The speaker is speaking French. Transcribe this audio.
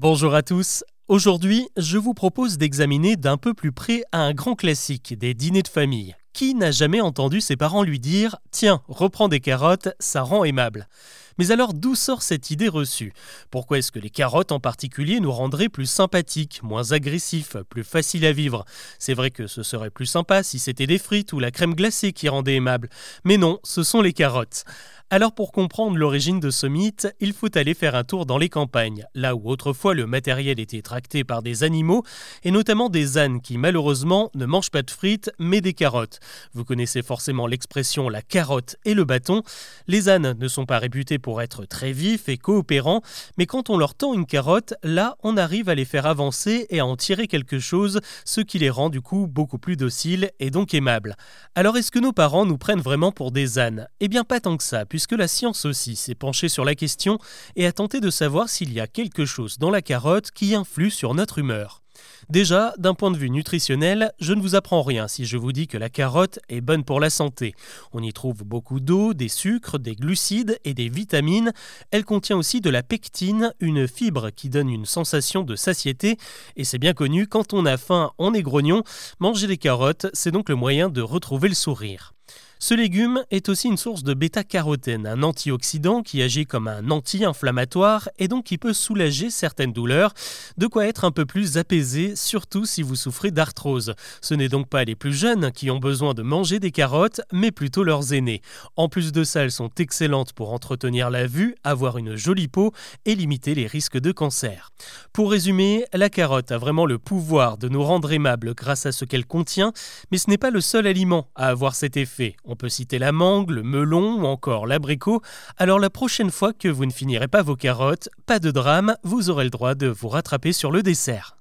Bonjour à tous. Aujourd'hui, je vous propose d'examiner d'un peu plus près un grand classique des dîners de famille. Qui n'a jamais entendu ses parents lui dire Tiens, reprends des carottes, ça rend aimable Mais alors d'où sort cette idée reçue? Pourquoi est-ce que les carottes en particulier nous rendraient plus sympathiques, moins agressifs, plus faciles à vivre? C'est vrai que ce serait plus sympa si c'était des frites ou la crème glacée qui rendait aimable. Mais non, ce sont les carottes. Alors pour comprendre l'origine de ce mythe, il faut aller faire un tour dans les campagnes, là où autrefois le matériel était tracté par des animaux, et notamment des ânes qui malheureusement ne mangent pas de frites mais des carottes. Vous connaissez forcément l'expression la carotte et le bâton. Les ânes ne sont pas réputés pour être très vifs et coopérants, mais quand on leur tend une carotte, là on arrive à les faire avancer et à en tirer quelque chose, ce qui les rend du coup beaucoup plus dociles et donc aimables. Alors est-ce que nos parents nous prennent vraiment pour des ânes? Eh bien pas tant que ça, puisque la science aussi s'est penchée sur la question et a tenté de savoir s'il y a quelque chose dans la carotte qui influe sur notre humeur. Déjà, d'un point de vue nutritionnel, je ne vous apprends rien si je vous dis que la carotte est bonne pour la santé. On y trouve beaucoup d'eau, des sucres, des glucides et des vitamines. Elle contient aussi de la pectine, une fibre qui donne une sensation de satiété. Et c'est bien connu, quand on a faim, on est grognon. Manger des carottes, c'est donc le moyen de retrouver le sourire. Ce légume est aussi une source de bêta-carotène, un antioxydant qui agit comme un anti-inflammatoire et donc qui peut soulager certaines douleurs, de quoi être un peu plus apaisé, surtout si vous souffrez d'arthrose. Ce n'est donc pas les plus jeunes qui ont besoin de manger des carottes, mais plutôt leurs aînés. En plus de ça, elles sont excellentes pour entretenir la vue, avoir une jolie peau et limiter les risques de cancer. Pour résumer, la carotte a vraiment le pouvoir de nous rendre aimables grâce à ce qu'elle contient, mais ce n'est pas le seul aliment à avoir cet effet. On peut citer la mangue, le melon ou encore l'abricot. Alors la prochaine fois que vous ne finirez pas vos carottes, pas de drame, vous aurez le droit de vous rattraper sur le dessert.